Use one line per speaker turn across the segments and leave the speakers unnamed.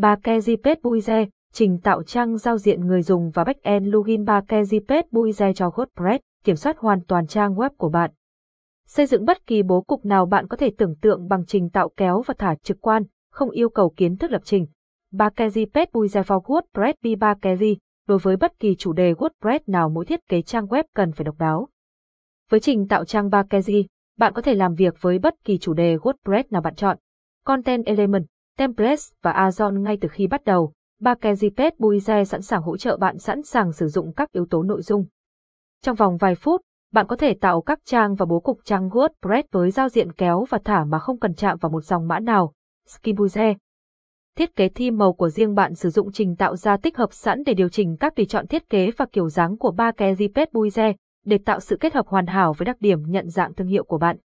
Backend Page trình tạo trang giao diện người dùng và backend login Backend Page cho WordPress, kiểm soát hoàn toàn trang web của bạn. Xây dựng bất kỳ bố cục nào bạn có thể tưởng tượng bằng trình tạo kéo và thả trực quan, không yêu cầu kiến thức lập trình. Backend Page for WordPress by Backend đối với bất kỳ chủ đề WordPress nào mỗi thiết kế trang web cần phải độc đáo. Với trình tạo trang Backend, bạn có thể làm việc với bất kỳ chủ đề WordPress nào bạn chọn. Content Element, Templates và Azon ngay từ khi bắt đầu, Backend Buize sẵn sàng hỗ trợ bạn sẵn sàng sử dụng các yếu tố nội dung. Trong vòng vài phút, bạn có thể tạo các trang và bố cục trang WordPress với giao diện kéo và thả mà không cần chạm vào một dòng mã nào. Skibuze Thiết kế thi màu của riêng bạn sử dụng trình tạo ra tích hợp sẵn để điều chỉnh các tùy chọn thiết kế và kiểu dáng của Backend Buize để tạo sự kết hợp hoàn hảo với đặc điểm nhận dạng thương hiệu của bạn.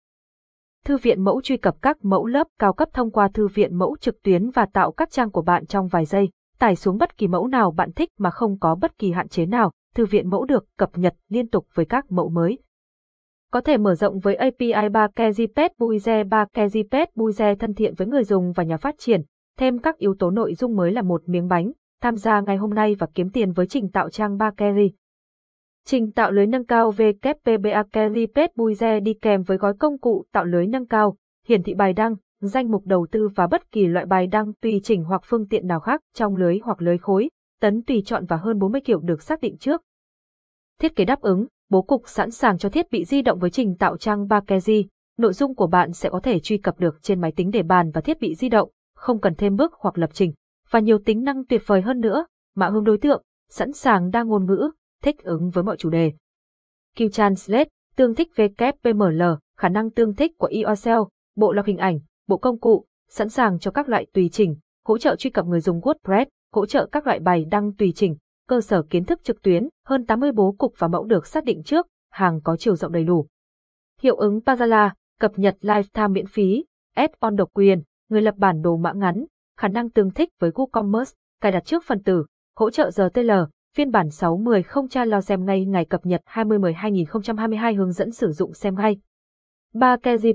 Thư viện mẫu truy cập các mẫu lớp cao cấp thông qua thư viện mẫu trực tuyến và tạo các trang của bạn trong vài giây. Tải xuống bất kỳ mẫu nào bạn thích mà không có bất kỳ hạn chế nào, thư viện mẫu được cập nhật liên tục với các mẫu mới. Có thể mở rộng với API 3 Kejipet Buize 3 Kejipet Buize thân thiện với người dùng và nhà phát triển, thêm các yếu tố nội dung mới là một miếng bánh, tham gia ngày hôm nay và kiếm tiền với trình tạo trang 3 Keri. Trình tạo lưới nâng cao WPBA Kelly Buize đi kèm với gói công cụ tạo lưới nâng cao, hiển thị bài đăng, danh mục đầu tư và bất kỳ loại bài đăng tùy chỉnh hoặc phương tiện nào khác trong lưới hoặc lưới khối, tấn tùy chọn và hơn 40 kiểu được xác định trước. Thiết kế đáp ứng, bố cục sẵn sàng cho thiết bị di động với trình tạo trang Bakezi, nội dung của bạn sẽ có thể truy cập được trên máy tính để bàn và thiết bị di động, không cần thêm bước hoặc lập trình, và nhiều tính năng tuyệt vời hơn nữa, mã hướng đối tượng, sẵn sàng đa ngôn ngữ, thích ứng với mọi chủ đề. Q Translate, tương thích WPML, khả năng tương thích của EOSL, bộ lọc hình ảnh, bộ công cụ, sẵn sàng cho các loại tùy chỉnh, hỗ trợ truy cập người dùng WordPress, hỗ trợ các loại bài đăng tùy chỉnh, cơ sở kiến thức trực tuyến, hơn 80 bố cục và mẫu được xác định trước, hàng có chiều rộng đầy đủ. Hiệu ứng Pazala, cập nhật lifetime miễn phí, add-on độc quyền, người lập bản đồ mã ngắn, khả năng tương thích với WooCommerce, cài đặt trước phần tử, hỗ trợ RTL, Phiên bản 6.10 không tra lo xem ngay ngày cập nhật 2010-2022 hướng dẫn sử dụng xem ngay. 3 Kejipet